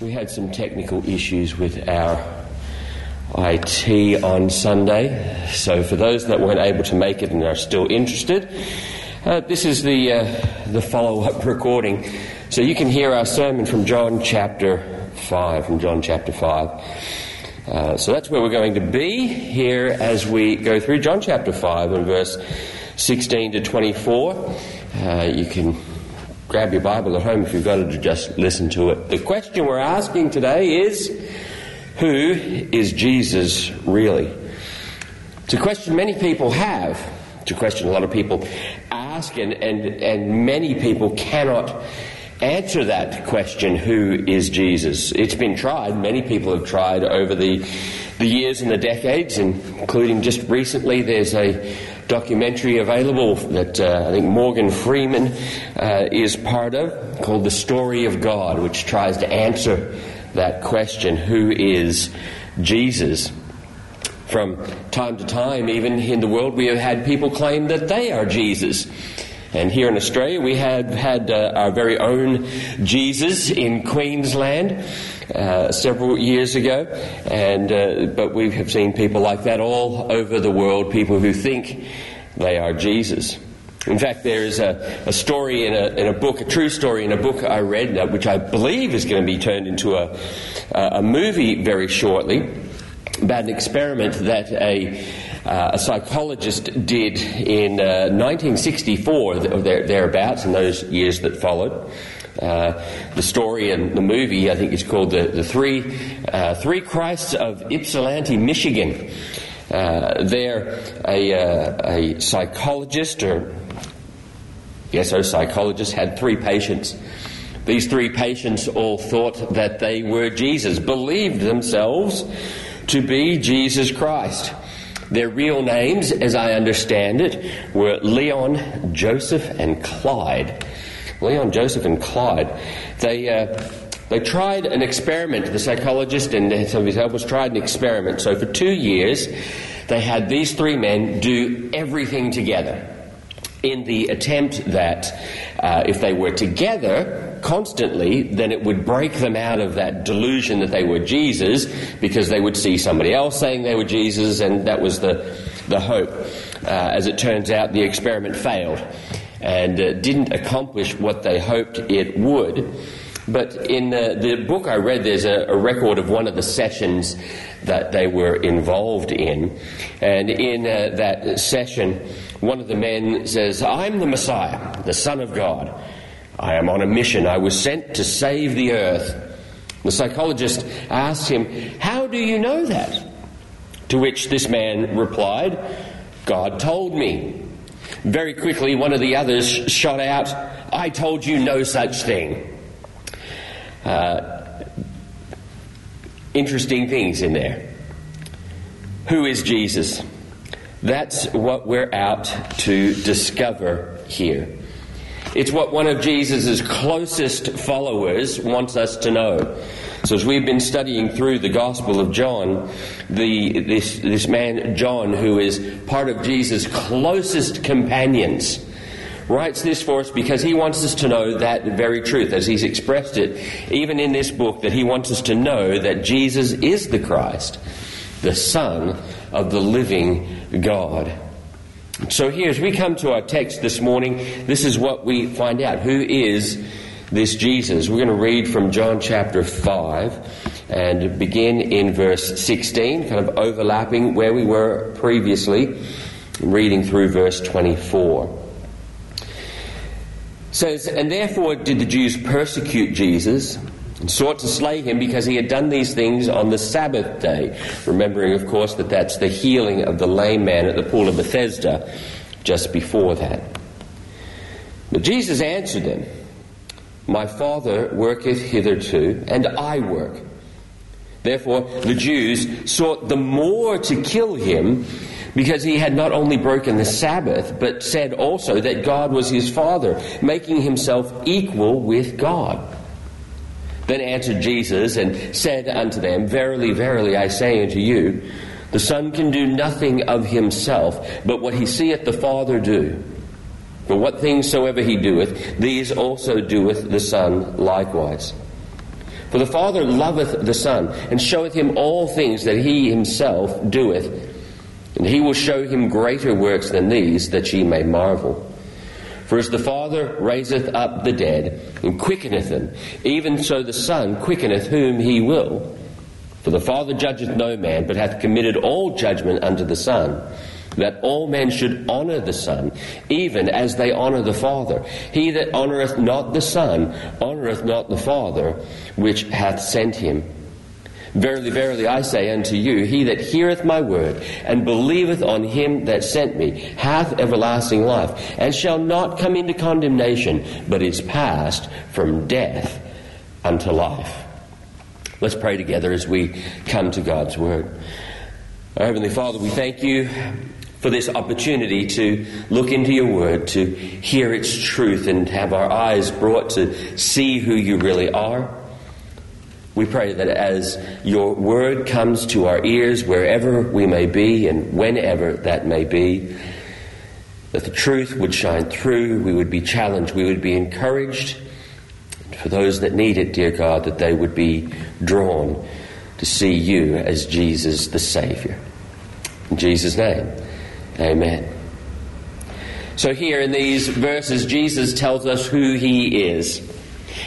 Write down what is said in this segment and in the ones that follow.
We had some technical issues with our IT on Sunday, so for those that weren't able to make it and are still interested, uh, this is the, uh, the follow up recording. So you can hear our sermon from John chapter 5, from John chapter 5. Uh, so that's where we're going to be here as we go through John chapter 5 and verse 16 to 24. Uh, you can grab your Bible at home if you've got it to just listen to it. The question we're asking today is Who is Jesus really? It's a question many people have. It's a question a lot of people ask, and, and, and many people cannot answer that question who is Jesus? It's been tried. Many people have tried over the, the years and the decades, including just recently. There's a documentary available that uh, I think Morgan Freeman uh, is part of called The Story of God, which tries to answer that question who is Jesus? From time to time, even in the world, we have had people claim that they are Jesus. And here in Australia, we have had uh, our very own Jesus in Queensland uh, several years ago, and uh, but we have seen people like that all over the world. People who think they are Jesus. In fact, there is a, a story in a, in a book, a true story in a book I read, which I believe is going to be turned into a, a movie very shortly, about an experiment that a uh, a psychologist did in uh, 1964 or there, thereabouts in those years that followed. Uh, the story and the movie, I think, is called the, the Three uh, Three Christs of Ypsilanti, Michigan. Uh, there, a, a psychologist or yes, a psychologist had three patients. These three patients all thought that they were Jesus, believed themselves to be Jesus Christ. Their real names, as I understand it, were Leon, Joseph, and Clyde. Leon, Joseph, and Clyde. They, uh, they tried an experiment. The psychologist and some of his helpers tried an experiment. So for two years, they had these three men do everything together in the attempt that uh, if they were together constantly, then it would break them out of that delusion that they were Jesus because they would see somebody else saying they were Jesus, and that was the, the hope. Uh, as it turns out, the experiment failed and uh, didn't accomplish what they hoped it would. But in the, the book I read, there's a, a, record of one of the sessions that they were involved in. And in uh, that session, one of the men says, I'm the Messiah, the Son of God. I am on a mission. I was sent to save the earth. The psychologist asked him, How do you know that? To which this man replied, God told me. Very quickly, one of the others shot out, I told you no such thing. Uh, interesting things in there. Who is Jesus? That's what we're out to discover here. It's what one of Jesus' closest followers wants us to know. So, as we've been studying through the Gospel of John, the, this, this man, John, who is part of Jesus' closest companions, writes this for us because he wants us to know that very truth, as he's expressed it, even in this book, that he wants us to know that Jesus is the Christ, the Son of the living God. So here, as we come to our text this morning, this is what we find out. Who is this Jesus? We're going to read from John chapter 5 and begin in verse 16, kind of overlapping where we were previously, reading through verse 24 says, And therefore did the Jews persecute Jesus and sought to slay him because he had done these things on the Sabbath day. Remembering, of course, that that's the healing of the lame man at the pool of Bethesda just before that. But Jesus answered them, My Father worketh hitherto, and I work. Therefore, the Jews sought the more to kill him because he had not only broken the Sabbath, but said also that God was his Father, making himself equal with God. Then answered Jesus and said unto them, Verily, verily, I say unto you, the Son can do nothing of himself, but what he seeth the Father do. For what things soever he doeth, these also doeth the Son likewise. For the Father loveth the Son, and showeth him all things that he himself doeth. And he will show him greater works than these, that ye may marvel. For as the Father raiseth up the dead, and quickeneth them, even so the Son quickeneth whom he will. For the Father judgeth no man, but hath committed all judgment unto the Son that all men should honour the Son, even as they honour the Father. He that honoureth not the Son honoureth not the Father which hath sent him. Verily, verily, I say unto you, he that heareth my word and believeth on him that sent me hath everlasting life, and shall not come into condemnation, but is passed from death unto life. Let's pray together as we come to God's word. Our Heavenly Father, we thank you for this opportunity to look into your word, to hear its truth, and have our eyes brought to see who you really are. We pray that as your word comes to our ears, wherever we may be and whenever that may be, that the truth would shine through, we would be challenged, we would be encouraged. For those that need it, dear God, that they would be drawn to see you as Jesus the Savior. In Jesus' name. Amen. So, here in these verses, Jesus tells us who he is.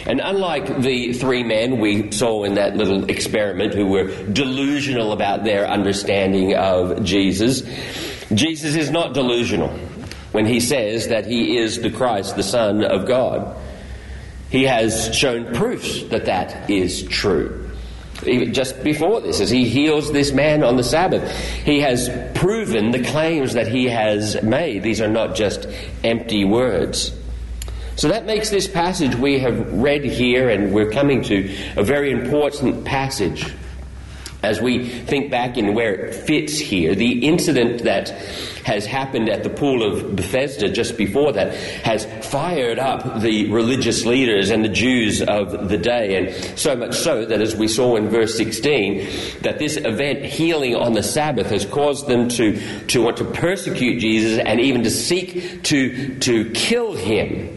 And unlike the three men we saw in that little experiment who were delusional about their understanding of Jesus, Jesus is not delusional when he says that he is the Christ, the Son of God. He has shown proofs that that is true just before this, as he heals this man on the Sabbath. He has proven the claims that he has made. These are not just empty words. So that makes this passage we have read here, and we're coming to a very important passage as we think back in where it fits here, the incident that has happened at the pool of Bethesda just before that has fired up the religious leaders and the Jews of the day, and so much so that, as we saw in verse 16, that this event, healing on the Sabbath, has caused them to, to want to persecute Jesus and even to seek to, to kill him.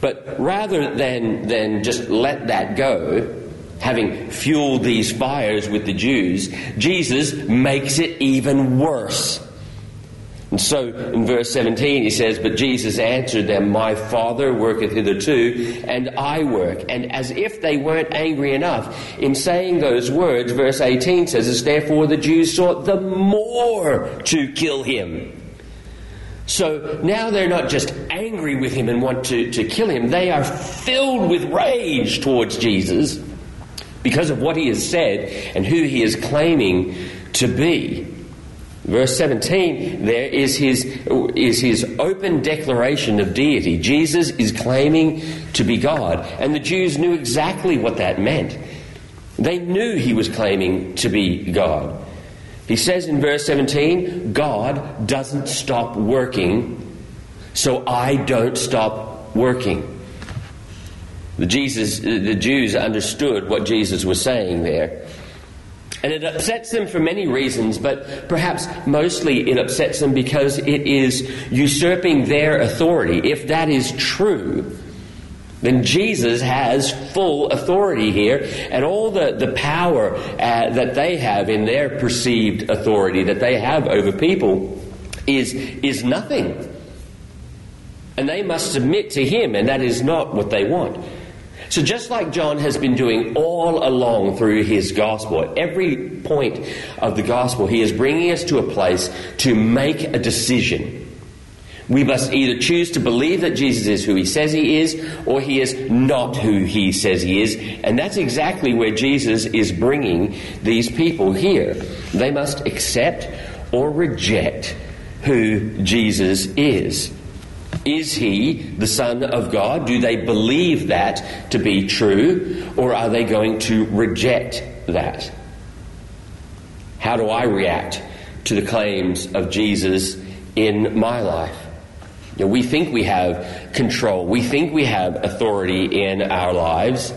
But rather than, than just let that go, having fueled these fires with the Jews, Jesus makes it even worse. And so in verse 17 he says, But Jesus answered them, My Father worketh hitherto, and I work. And as if they weren't angry enough, in saying those words, verse 18 says, As therefore the Jews sought the more to kill him. So now they're not just angry with him and want to, to kill him, they are filled with rage towards Jesus because of what he has said and who he is claiming to be. Verse 17, there is his, is his open declaration of deity. Jesus is claiming to be God, and the Jews knew exactly what that meant. They knew he was claiming to be God. He says in verse 17, God doesn't stop working, so I don't stop working. The, Jesus, the Jews understood what Jesus was saying there. And it upsets them for many reasons, but perhaps mostly it upsets them because it is usurping their authority. If that is true, then Jesus has full authority here, and all the, the power uh, that they have in their perceived authority that they have over people is, is nothing. And they must submit to him, and that is not what they want. So, just like John has been doing all along through his gospel, at every point of the gospel, he is bringing us to a place to make a decision. We must either choose to believe that Jesus is who he says he is, or he is not who he says he is. And that's exactly where Jesus is bringing these people here. They must accept or reject who Jesus is. Is he the Son of God? Do they believe that to be true? Or are they going to reject that? How do I react to the claims of Jesus in my life? You know, we think we have control, we think we have authority in our lives.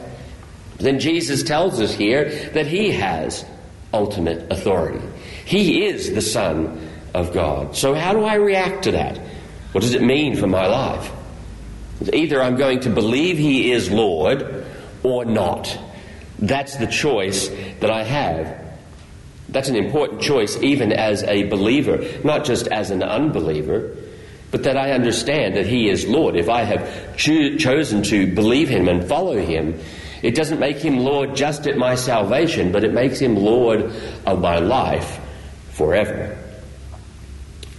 Then Jesus tells us here that he has ultimate authority. He is the Son of God. So, how do I react to that? What does it mean for my life? Either I'm going to believe He is Lord or not. That's the choice that I have. That's an important choice, even as a believer, not just as an unbeliever, but that I understand that He is Lord. If I have cho- chosen to believe Him and follow Him, it doesn't make Him Lord just at my salvation, but it makes Him Lord of my life forever.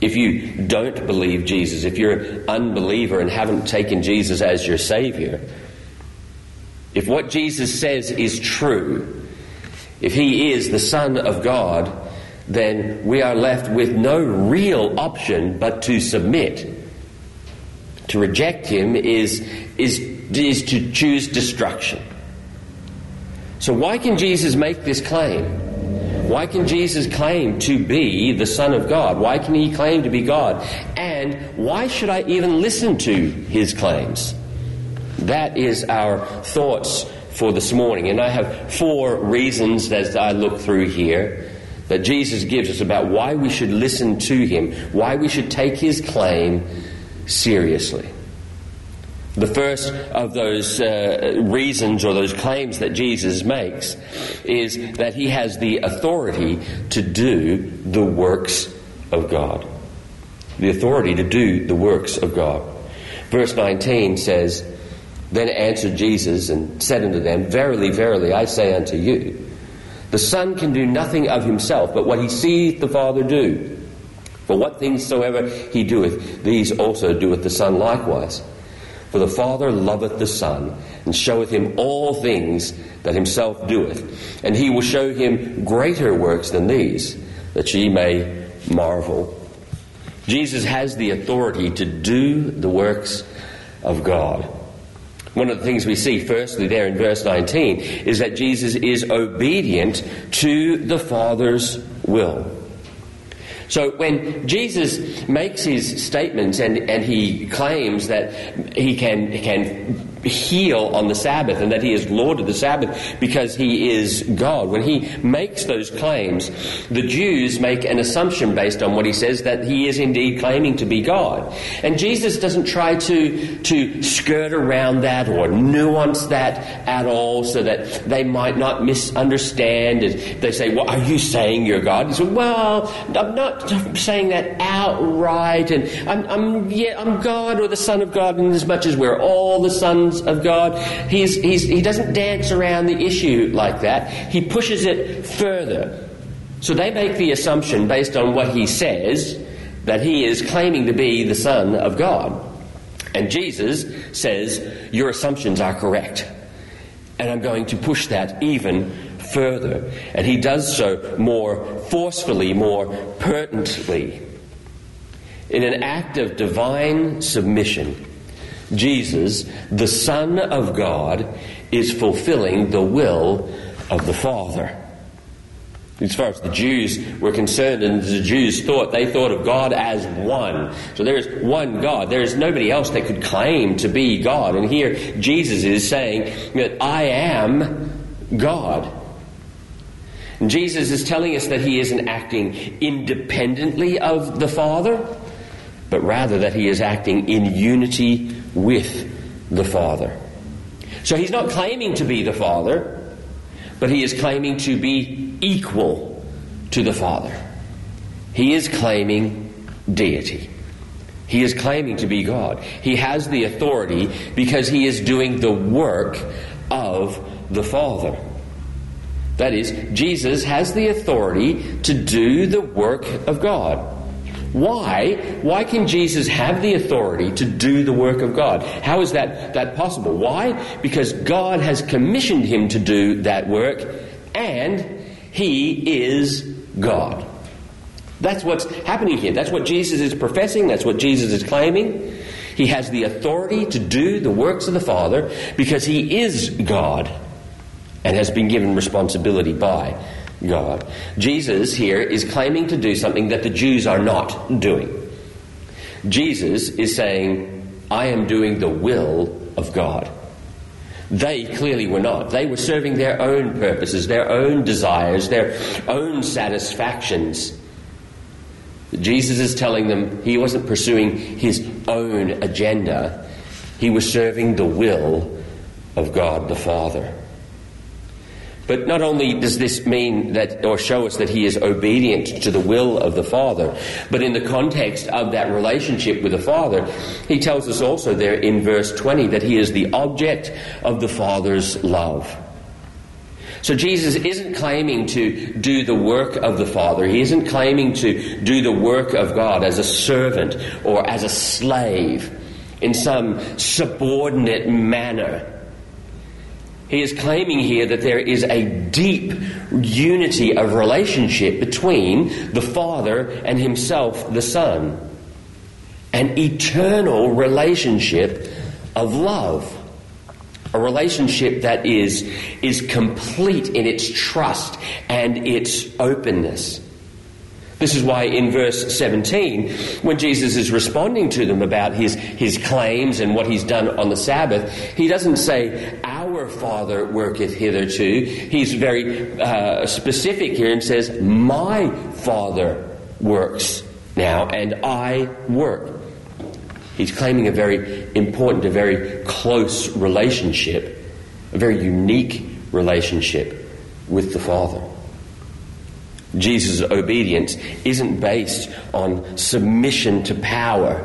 If you don't believe Jesus, if you're an unbeliever and haven't taken Jesus as your Savior, if what Jesus says is true, if He is the Son of God, then we are left with no real option but to submit. To reject Him is, is, is to choose destruction. So, why can Jesus make this claim? Why can Jesus claim to be the Son of God? Why can he claim to be God? And why should I even listen to his claims? That is our thoughts for this morning. And I have four reasons as I look through here that Jesus gives us about why we should listen to him, why we should take his claim seriously. The first of those uh, reasons or those claims that Jesus makes is that he has the authority to do the works of God. The authority to do the works of God. Verse 19 says, Then answered Jesus and said unto them, Verily, verily, I say unto you, the Son can do nothing of himself, but what he seeth the Father do. For what things soever he doeth, these also doeth the Son likewise. For the Father loveth the Son, and showeth him all things that himself doeth. And he will show him greater works than these, that ye may marvel. Jesus has the authority to do the works of God. One of the things we see, firstly, there in verse 19, is that Jesus is obedient to the Father's will. So when Jesus makes his statements and, and he claims that he can, can heal on the Sabbath and that he is Lord of the Sabbath because he is God. When he makes those claims, the Jews make an assumption based on what he says that he is indeed claiming to be God. And Jesus doesn't try to, to skirt around that or nuance that at all so that they might not misunderstand. And they say, Well, are you saying you're God? He said, Well, I'm not saying that outright. And I'm, I'm, yeah, I'm God or the Son of God in as much as we're all the sons of God. He's, he's, he doesn't dance around the issue like that. He pushes it further. So they make the assumption, based on what he says, that he is claiming to be the Son of God. And Jesus says, Your assumptions are correct. And I'm going to push that even further. And he does so more forcefully, more pertinently. In an act of divine submission, Jesus, the Son of God, is fulfilling the will of the Father. As far as the Jews were concerned, and the Jews thought, they thought of God as one. So there is one God. There is nobody else that could claim to be God. And here Jesus is saying that I am God. And Jesus is telling us that he isn't acting independently of the Father, but rather that he is acting in unity with the Father. So he's not claiming to be the Father, but he is claiming to be equal to the Father. He is claiming deity. He is claiming to be God. He has the authority because he is doing the work of the Father. That is, Jesus has the authority to do the work of God. Why? Why can Jesus have the authority to do the work of God? How is that, that possible? Why? Because God has commissioned him to do that work and he is God. That's what's happening here. That's what Jesus is professing. That's what Jesus is claiming. He has the authority to do the works of the Father because he is God and has been given responsibility by God. Jesus here is claiming to do something that the Jews are not doing. Jesus is saying, I am doing the will of God. They clearly were not. They were serving their own purposes, their own desires, their own satisfactions. Jesus is telling them he wasn't pursuing his own agenda, he was serving the will of God the Father. But not only does this mean that, or show us that he is obedient to the will of the Father, but in the context of that relationship with the Father, he tells us also there in verse 20 that he is the object of the Father's love. So Jesus isn't claiming to do the work of the Father. He isn't claiming to do the work of God as a servant or as a slave in some subordinate manner. He is claiming here that there is a deep unity of relationship between the Father and Himself, the Son. An eternal relationship of love. A relationship that is, is complete in its trust and its openness. This is why in verse 17, when Jesus is responding to them about his, his claims and what he's done on the Sabbath, he doesn't say, Our Father worketh hitherto. He's very uh, specific here and says, My Father works now, and I work. He's claiming a very important, a very close relationship, a very unique relationship with the Father. Jesus' obedience isn't based on submission to power.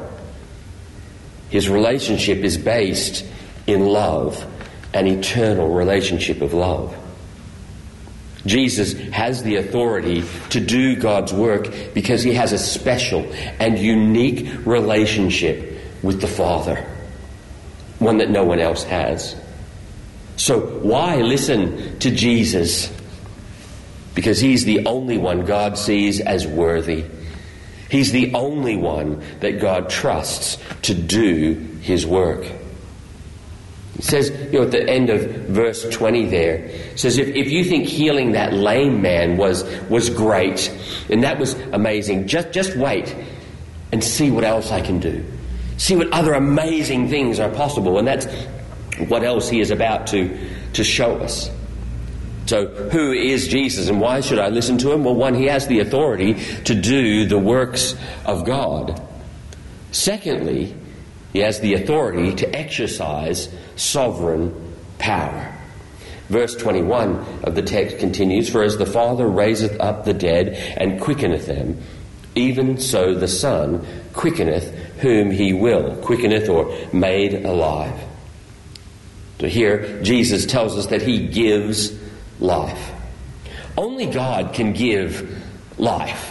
His relationship is based in love, an eternal relationship of love. Jesus has the authority to do God's work because he has a special and unique relationship with the Father, one that no one else has. So, why listen to Jesus? Because he's the only one God sees as worthy. He's the only one that God trusts to do his work. It says, you know, at the end of verse 20 there, says, if, if you think healing that lame man was, was great and that was amazing, just, just wait and see what else I can do. See what other amazing things are possible. And that's what else he is about to, to show us. So, who is Jesus and why should I listen to him? Well, one, he has the authority to do the works of God. Secondly, he has the authority to exercise sovereign power. Verse 21 of the text continues For as the Father raiseth up the dead and quickeneth them, even so the Son quickeneth whom he will, quickeneth or made alive. So here, Jesus tells us that he gives life. Only God can give life.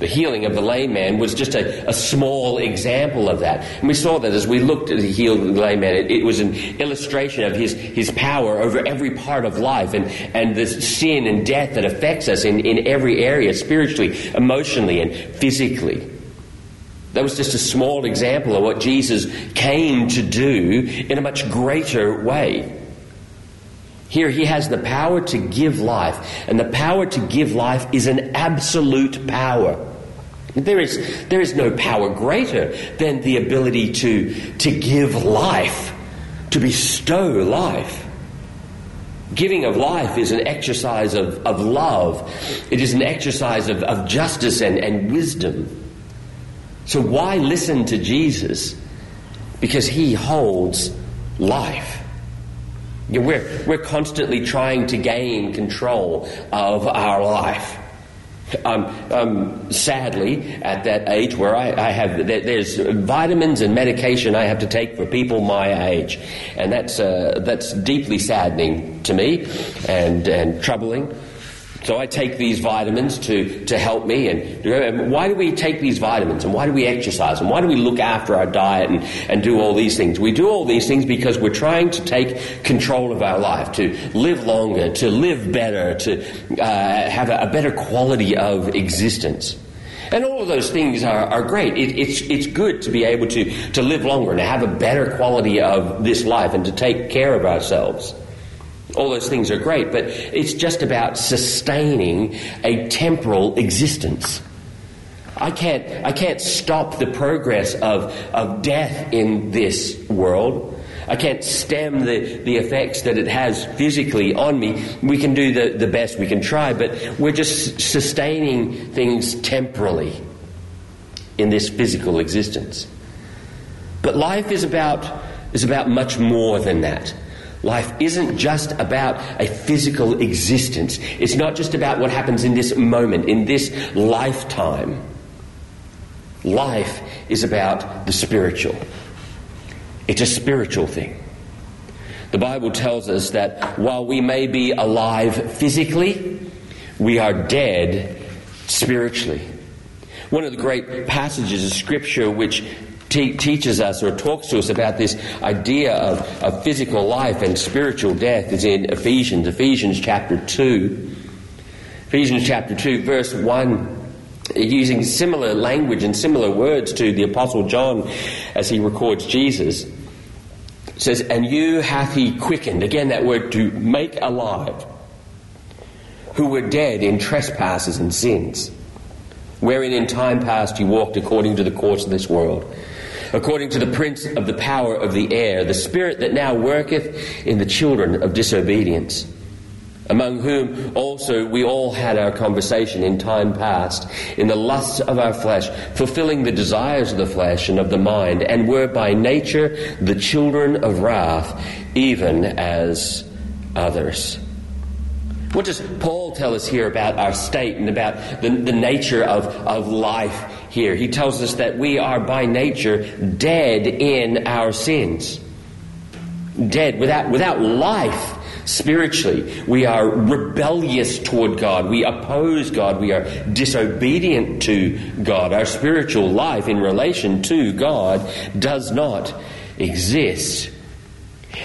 The healing of the lame man was just a, a, small example of that. And we saw that as we looked at the healed lame man. It, it, was an illustration of his, his power over every part of life and, and the sin and death that affects us in, in every area, spiritually, emotionally, and physically. That was just a small example of what Jesus came to do in a much greater way. Here he has the power to give life, and the power to give life is an absolute power. There is, there is no power greater than the ability to, to give life, to bestow life. Giving of life is an exercise of, of love, it is an exercise of, of justice and, and wisdom. So, why listen to Jesus? Because he holds life. We're, we're constantly trying to gain control of our life. Um, um, sadly, at that age where I, I have, there's vitamins and medication I have to take for people my age, and that's uh, that's deeply saddening to me and and troubling. So I take these vitamins to, to help me. And why do we take these vitamins? And why do we exercise? And why do we look after our diet and, and do all these things? We do all these things because we're trying to take control of our life, to live longer, to live better, to uh, have a, a, better quality of existence. And all of those things are, are great. It, it's, it's good to be able to, to live longer and to have a better quality of this life and to take care of ourselves. All those things are great, but it's just about sustaining a temporal existence. I can't, I can't stop the progress of, of death in this world. I can't stem the, the effects that it has physically on me. We can do the, the best we can try, but we're just sustaining things temporally in this physical existence. But life is about, is about much more than that. Life isn't just about a physical existence. It's not just about what happens in this moment, in this lifetime. Life is about the spiritual. It's a spiritual thing. The Bible tells us that while we may be alive physically, we are dead spiritually. One of the great passages of Scripture which te- teaches us or talks to us about this idea of, of physical life and spiritual death is in Ephesians, Ephesians chapter 2. Ephesians chapter 2, verse 1 using similar language and similar words to the Apostle John as he records Jesus. Says, And you hath he quickened. Again, that word to make alive. Who were dead in trespasses and sins, wherein in time past you walked according to the course of this world, according to the prince of the power of the air, the spirit that now worketh in the children of disobedience among whom also we all had our conversation in time past, in the lusts of our flesh, fulfilling the desires of the flesh and of the mind, and were by nature the children of wrath, even as others. What does Paul tell us here about our state and about the, the nature of, of life here? He tells us that we are by nature dead in our sins. Dead, without, without life spiritually. We are rebellious toward God. We oppose God. We are disobedient to God. Our spiritual life in relation to God does not exist.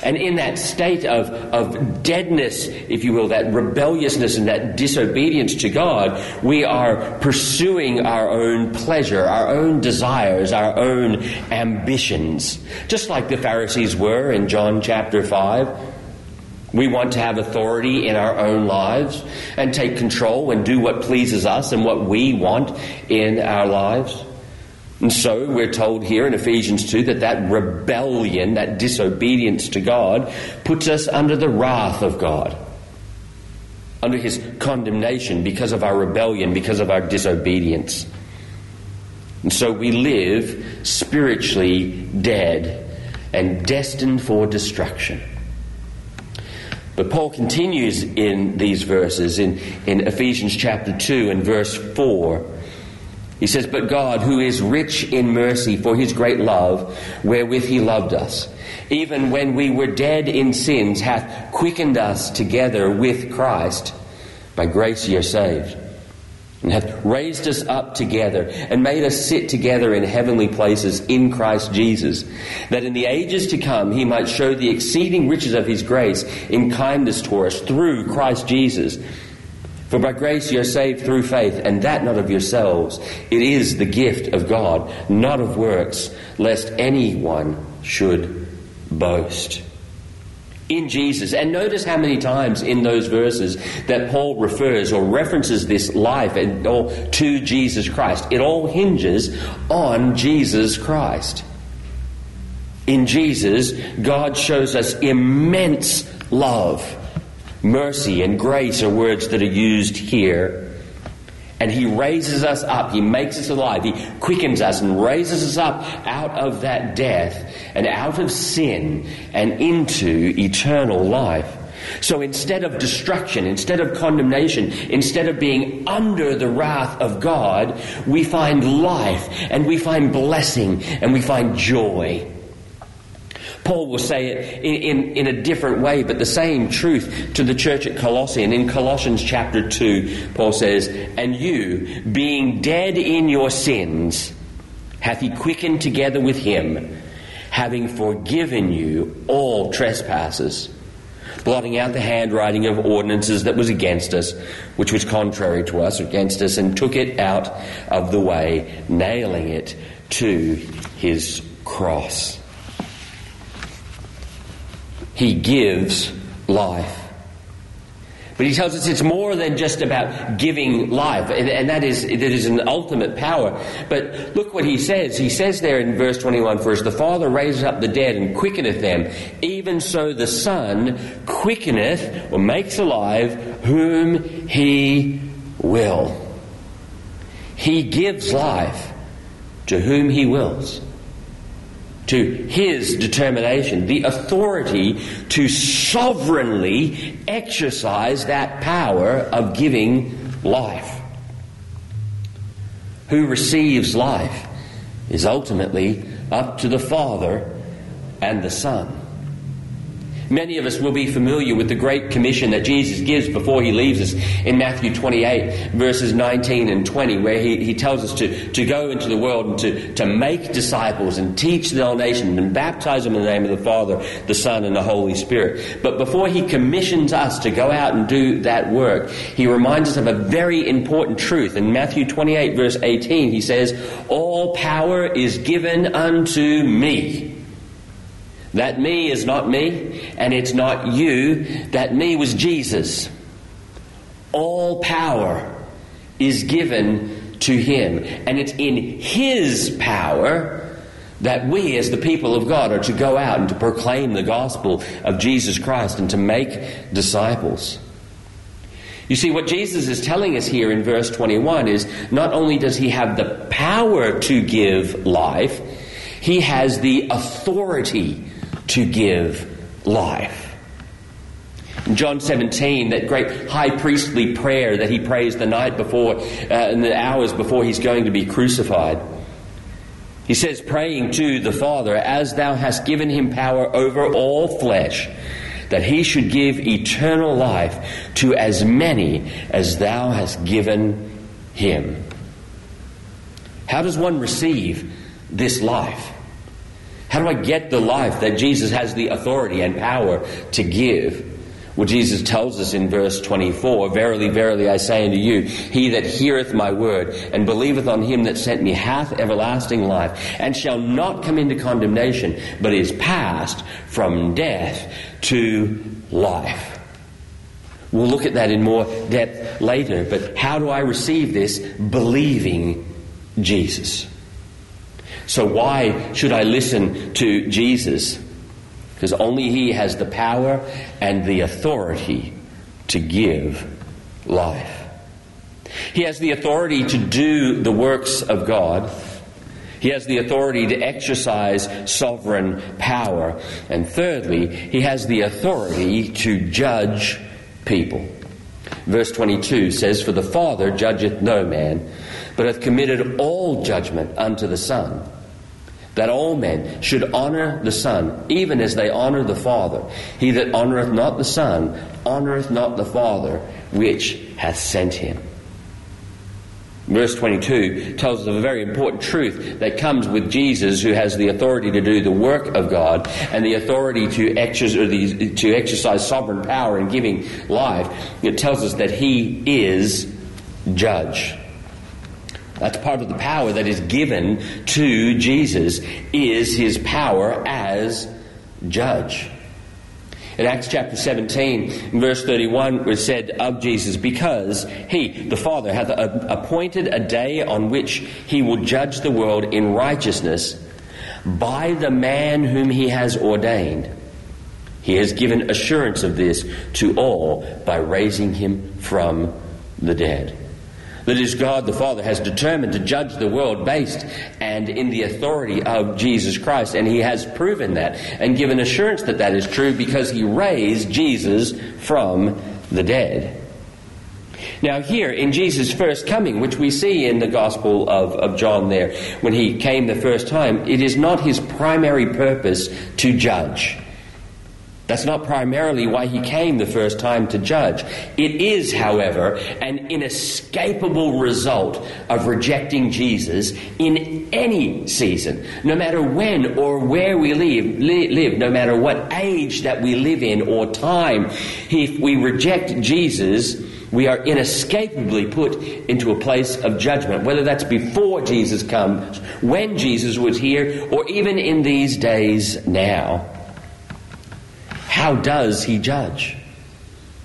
And in that state of, of deadness, if you will, that rebelliousness and that disobedience to God, we are pursuing our own pleasure, our own desires, our own ambitions. Just like the Pharisees were in John chapter 5. We want to have authority in our own lives and take control and do what pleases us and what we want in our lives. And so we're told here in Ephesians 2 that that rebellion, that disobedience to God, puts us under the wrath of God, under his condemnation because of our rebellion, because of our disobedience. And so we live spiritually dead and destined for destruction. But Paul continues in these verses in, in Ephesians chapter 2 and verse 4. He says, But God, who is rich in mercy for his great love, wherewith he loved us, even when we were dead in sins, hath quickened us together with Christ. By grace ye are saved and hath raised us up together and made us sit together in heavenly places in Christ Jesus, that in the ages to come he might show the exceeding riches of his grace in kindness toward us through Christ Jesus. For by grace you are saved through faith, and that not of yourselves. It is the gift of God, not of works, lest anyone should boast in Jesus. And notice how many times in those verses that Paul refers or references this life and, or to Jesus Christ. It all hinges on Jesus Christ. In Jesus, God shows us immense love. Mercy and grace are words that are used here. And he raises us up. He makes us alive. He quickens us and raises us up out of that death and out of sin and into eternal life. So instead of destruction, instead of condemnation, instead of being under the wrath of God, we find life and we find blessing and we find joy. Paul will say it in, in, in, a different way, but the same truth to the church at Colossae. And in Colossians chapter 2, Paul says, And you, being dead in your sins, hath he quickened together with him, having forgiven you all trespasses, blotting out the handwriting of ordinances that was against us, which was contrary to us, against us, and took it out of the way, nailing it to his cross. He gives life. But he tells us it's more than just about giving life, and, and, that is that is an ultimate power. But look what he says. He says there in verse 21, For as the Father raises up the dead and quickeneth them, even so the Son quickeneth or makes alive whom he will. He gives life to whom he wills. To his determination, the authority to sovereignly exercise that power of giving life. Who receives life is ultimately up to the Father and the Son. Many of us will be familiar with the great commission that Jesus gives before he leaves us in Matthew 28, verses 19 and 20, where he, he tells us to, to go into the world and to, to make disciples and teach the whole nation and baptize them in the name of the Father, the Son, and the Holy Spirit. But before he commissions us to go out and do that work, he reminds us of a very important truth. In Matthew 28, verse 18, he says, All power is given unto me. That me is not me, and it's not you. That me was Jesus. All power is given to him, and it's in his power that we, as the people of God, are to go out and to proclaim the gospel of Jesus Christ and to make disciples. You see, what Jesus is telling us here in verse 21 is not only does he have the power to give life, he has the authority to give life. In John 17, that great high priestly prayer that he prays the night before, uh, in the hours before he's going to be crucified. He says, praying to the Father, as thou hast given him power over all flesh, that he should give eternal life to as many as thou hast given him. How does one receive this life? How do I get the life that Jesus has the authority and power to give? Well, Jesus tells us in verse 24, Verily, verily, I say unto you, he that heareth my word and believeth on him that sent me hath everlasting life, and shall not come into condemnation, but is passed from death to life. We'll look at that in more depth later, but how do I receive this? Believing Jesus. So why should I listen to Jesus? Because only He has the power and the authority to give life. He has the authority to do the works of God. He has the authority to exercise sovereign power. And thirdly, he has the authority to judge people. Verse 22 says, For the Father judgeth no man, but hath committed all judgment unto the Son that all men should honor the Son, even as they honor the Father. He that honoreth not the Son honoreth not the Father which hath sent him. Verse 22 tells us of a very important truth that comes with Jesus, who has the authority to do the work of God and the authority to exercise, to exercise sovereign power in giving life. It tells us that he is judge. That's part of the power that is given to Jesus is his power as judge. In Acts chapter 17, verse 31, was said of Jesus, because he, the Father, hath appointed a day on which he will judge the world in righteousness by the man whom he has ordained. He has given assurance of this to all by raising him from the dead. That is, God the Father has determined to judge the world based and in the authority of Jesus Christ. And He has proven that and given assurance that that is true because He raised Jesus from the dead. Now, here in Jesus' first coming, which we see in the Gospel of, of John there, when he came the first time, it is not his primary purpose to judge. That's not primarily why he came the first time to judge. It is, however, an inescapable result of rejecting Jesus in any season, no matter when or where we live, live no matter what age that we live in or time. If we reject Jesus, we are inescapably put into a place of judgment, whether that's before Jesus comes, when Jesus was here, or even in these days now. How does he judge?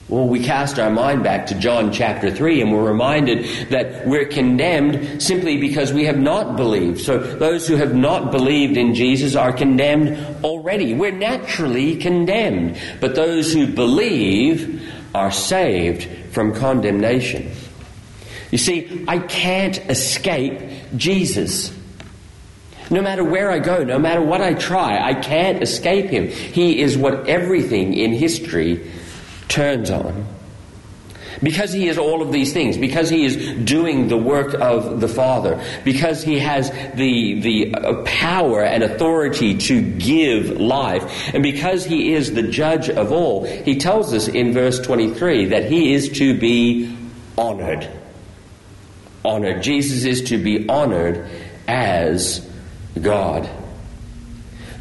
Well, we cast our mind back to John chapter 3 and we're reminded that we're condemned simply because we have not believed. So those who have not believed in Jesus are condemned already. We're naturally condemned. But those who believe are saved from condemnation. You see, I can't escape Jesus. No matter where I go, no matter what I try, I can't escape him. He is what everything in history turns on. Because he is all of these things, because he is doing the work of the Father, because he has the, the uh, power and authority to give life, and because he is the judge of all, he tells us in verse 23 that he is to be honored. Honored. Jesus is to be honored as God.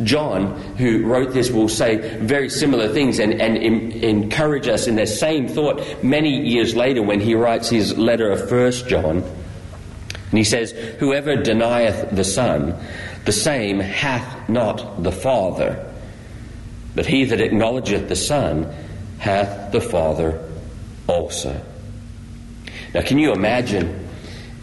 John, who wrote this, will say very similar things and, and in, encourage us in the same thought many years later when he writes his letter of First John. And he says, Whoever denieth the Son, the same hath not the Father. But he that acknowledgeth the Son hath the Father also. Now, can you imagine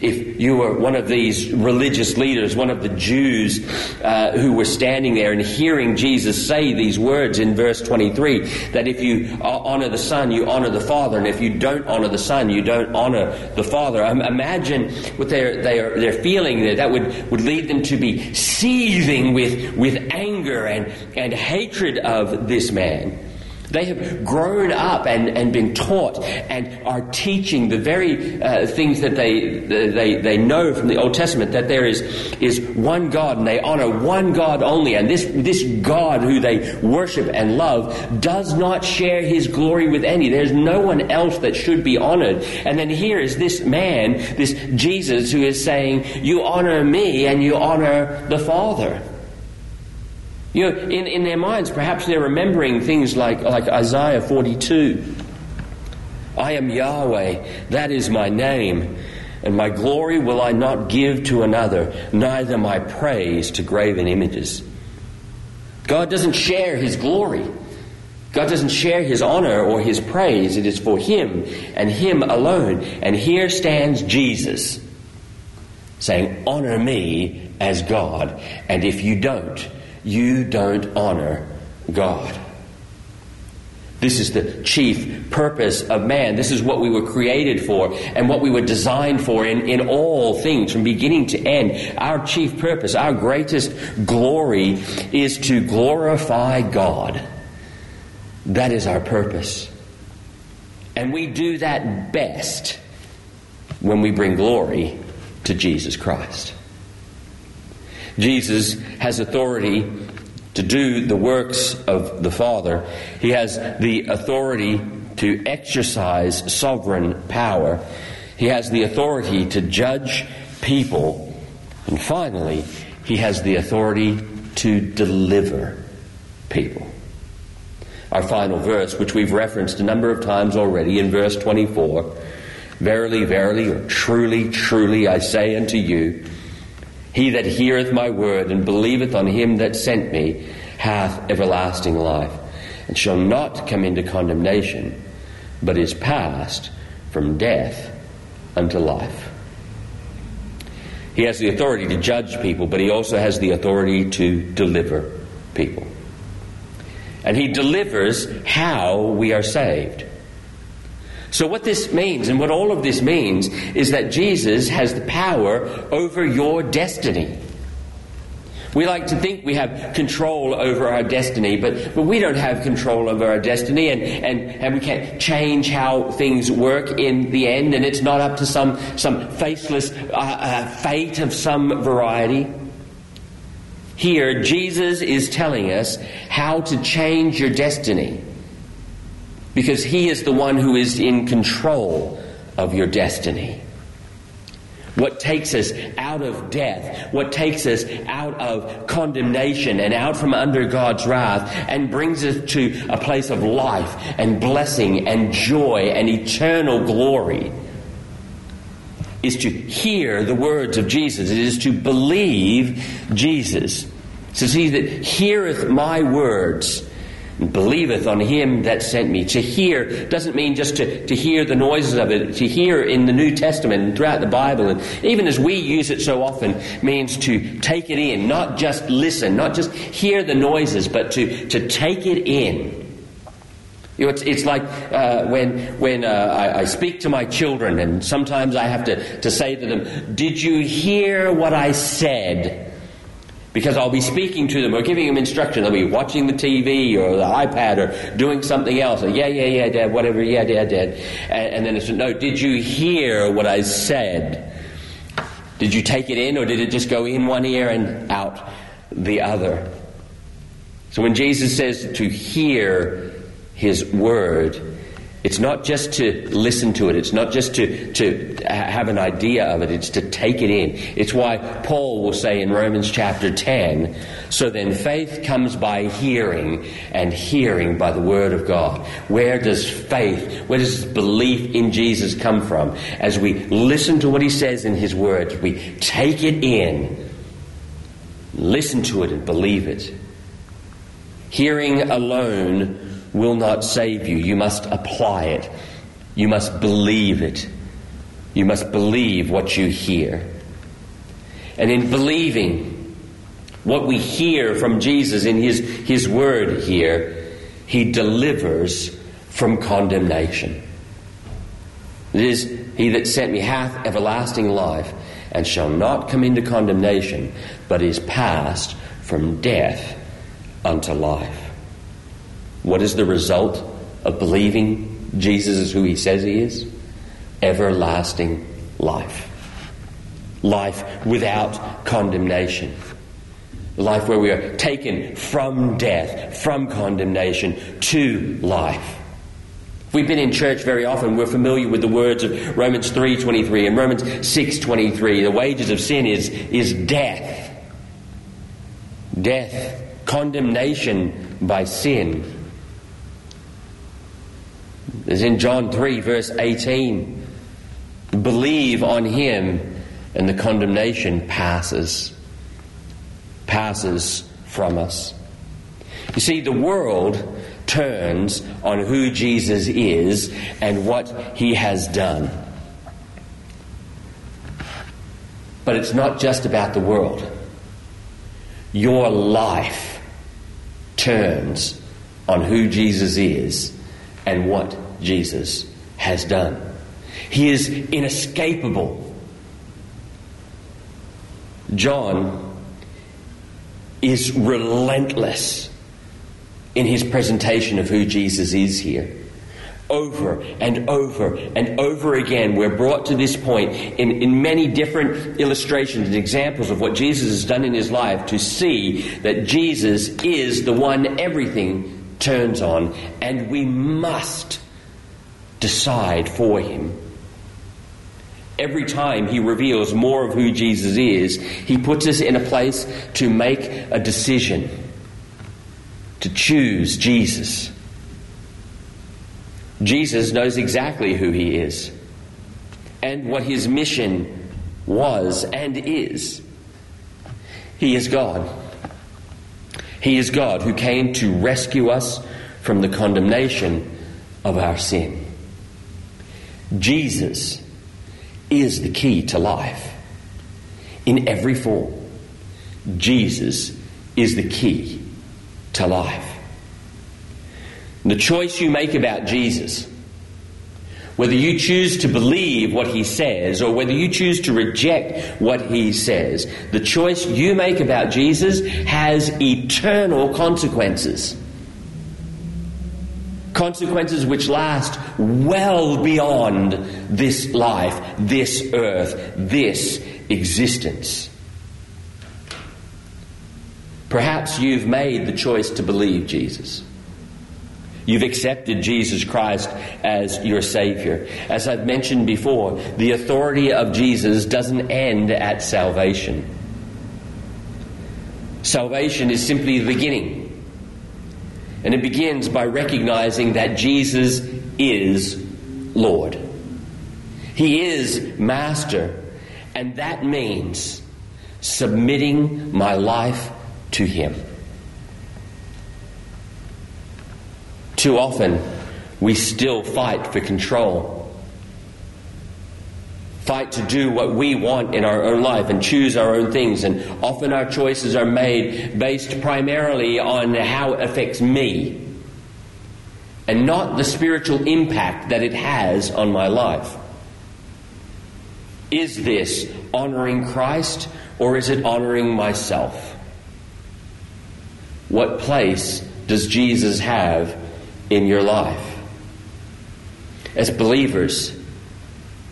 if you were one of these religious leaders, one of the Jews uh, who were standing there and hearing Jesus say these words in verse 23 that if you honor the Son, you honor the Father, and if you don't honor the Son, you don't honor the Father. Um, imagine what they're, they're, they're feeling there. That would, would lead them to be seething with, with anger and, and hatred of this man. They have grown up and, and been taught and are teaching the very uh, things that they, they, they know from the Old Testament that there is, is one God and they honor one God only. And this, this God who they worship and love does not share his glory with any. There's no one else that should be honored. And then here is this man, this Jesus, who is saying, You honor me and you honor the Father. You know, in, in their minds, perhaps they're remembering things like, like Isaiah 42. I am Yahweh, that is my name, and my glory will I not give to another, neither my praise to graven images. God doesn't share his glory. God doesn't share his honor or his praise. It is for him and him alone. And here stands Jesus saying, Honor me as God. And if you don't, you don't honor God. This is the chief purpose of man. This is what we were created for and what we were designed for in, in all things from beginning to end. Our chief purpose, our greatest glory is to glorify God. That is our purpose. And we do that best when we bring glory to Jesus Christ. Jesus has authority to do the works of the Father. He has the authority to exercise sovereign power. He has the authority to judge people. And finally, he has the authority to deliver people. Our final verse, which we've referenced a number of times already in verse 24 Verily, verily, or truly, truly, I say unto you, he that heareth my word and believeth on him that sent me hath everlasting life, and shall not come into condemnation, but is passed from death unto life. He has the authority to judge people, but he also has the authority to deliver people. And he delivers how we are saved. So, what this means, and what all of this means, is that Jesus has the power over your destiny. We like to think we have control over our destiny, but, but we don't have control over our destiny, and, and, and we can't change how things work in the end, and it's not up to some, some faceless uh, uh, fate of some variety. Here, Jesus is telling us how to change your destiny because He is the one who is in control of your destiny. What takes us out of death, what takes us out of condemnation and out from under God's wrath and brings us to a place of life and blessing and joy and eternal glory is to hear the words of Jesus. It is to believe Jesus. It says, He that heareth my words believeth on him that sent me. To hear doesn't mean just to, to hear the noises of it. To hear in the New Testament and throughout the Bible, and even as we use it so often, means to take it in, not just listen, not just hear the noises, but to, to take it in. You know, it's, it's like uh, when, when uh, I, I, speak to my children, and sometimes I have to, to say to them, Did you hear what I said? Because I'll be speaking to them or giving them instruction. They'll be watching the TV or the iPad or doing something else. Or, yeah, yeah, yeah, Dad, whatever, yeah, Dad, Dad. And, and then it's, no, did you hear what I said? Did you take it in or did it just go in one ear and out the other? So when Jesus says to hear his word, it's not just to listen to it. It's not just to, to have an idea of it. It's to take it in. It's why Paul will say in Romans chapter 10, so then faith comes by hearing and hearing by the word of God. Where does faith, where does belief in Jesus come from? As we listen to what he says in his word, we take it in, listen to it and believe it. Hearing alone will not save you. You must apply it. You must believe it. You must believe what you hear. And in believing what we hear from Jesus in his, his word here, he delivers from condemnation. It is, He that sent me hath everlasting life, and shall not come into condemnation, but is passed from death unto life. What is the result of believing Jesus is who he says he is? Everlasting life. Life without condemnation. Life where we are taken from death, from condemnation to life. We've been in church very often. We're familiar with the words of Romans 3:23 and Romans 6:23. The wages of sin is is death. Death, condemnation by sin. As in John 3, verse 18. Believe on him, and the condemnation passes. Passes from us. You see, the world turns on who Jesus is and what he has done. But it's not just about the world. Your life turns on who Jesus is and what Jesus has done. He is inescapable. John is relentless in his presentation of who Jesus is here. Over and over and over again, we're brought to this point in, in many different illustrations and examples of what Jesus has done in his life to see that Jesus is the one everything turns on, and we must decide for him. Every time he reveals more of who Jesus is, he puts us in a place to make a decision, to choose Jesus. Jesus knows exactly who he is and what his mission was and is. He is God. He is God who came to rescue us from the condemnation of our sin. Jesus is the key to life in every form. Jesus is the key to life. the choice you make about Jesus, whether you choose to believe what he says or whether you choose to reject what he says, the choice you make about Jesus has eternal consequences consequences which last well beyond this life, this earth, this existence. Perhaps you've made the choice to believe Jesus. You've accepted Jesus Christ as your Savior. As I've mentioned before, the authority of Jesus doesn't end at salvation. Salvation is simply the beginning. And it begins by recognizing that Jesus is Lord. He is Master. And that means submitting my life to Him. Too often, we still fight for control fight to do what we want in our own life and choose our own things. And often our choices are made based primarily on how it affects me and not the spiritual impact that it has on my life. Is this honoring Christ or is it honoring myself? What place does Jesus have in your life? As believers,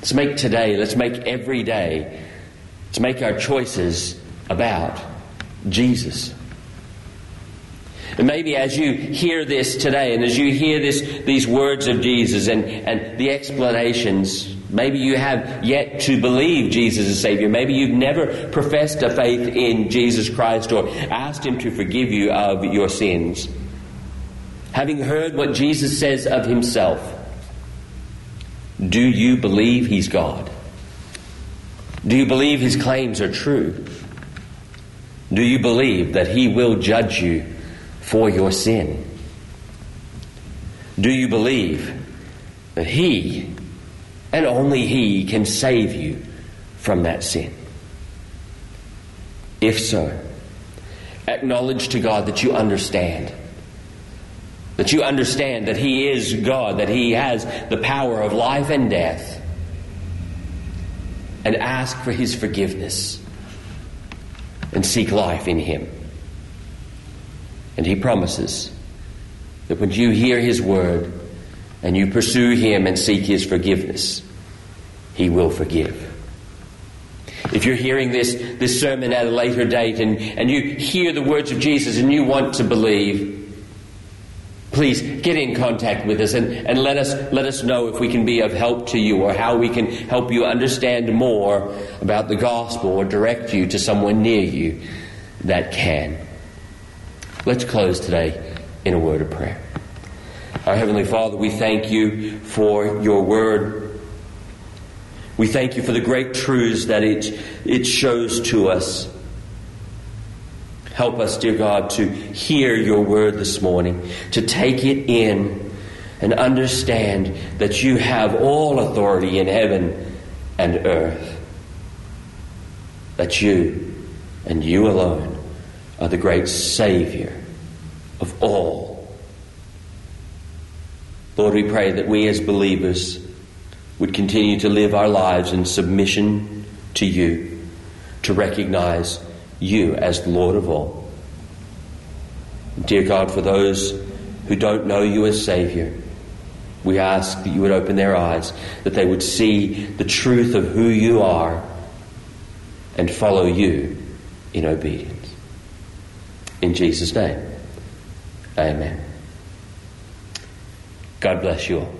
let's make today, let's make every day, let's make our choices about Jesus. And maybe as you hear this today and as you hear this, these words of Jesus and, and the explanations, maybe you have yet to believe Jesus as Savior. Maybe you've never professed a faith in Jesus Christ or asked Him to forgive you of your sins. Having heard what Jesus says of Himself, do you believe He's God? Do you believe His claims are true? Do you believe that He will judge you for your sin? Do you believe that He and only He can save you from that sin? If so, acknowledge to God that you understand. That you understand that He is God, that He has the power of life and death, and ask for His forgiveness and seek life in Him. And He promises that when you hear His word and you pursue Him and seek His forgiveness, He will forgive. If you're hearing this, this sermon at a later date and, and you hear the words of Jesus and you want to believe, please get in contact with us and, and let us let us know if we can be of help to you or how we can help you understand more about the gospel or direct you to someone near you that can. Let's close today in a word of prayer. Our Heavenly Father, we thank you for your word. We thank you for the great truths that it, it shows to us. Help us, dear God, to hear your word this morning, to take it in and understand that you have all authority in heaven and earth. That you and you alone are the great Savior of all. Lord, we pray that we as believers would continue to live our lives in submission to you, to recognize you as Lord of all. Dear God, for those who don't know you as Savior, we ask that you would open their eyes, that they would see the truth of who you are and follow you in obedience. In Jesus' name, amen. God bless you all.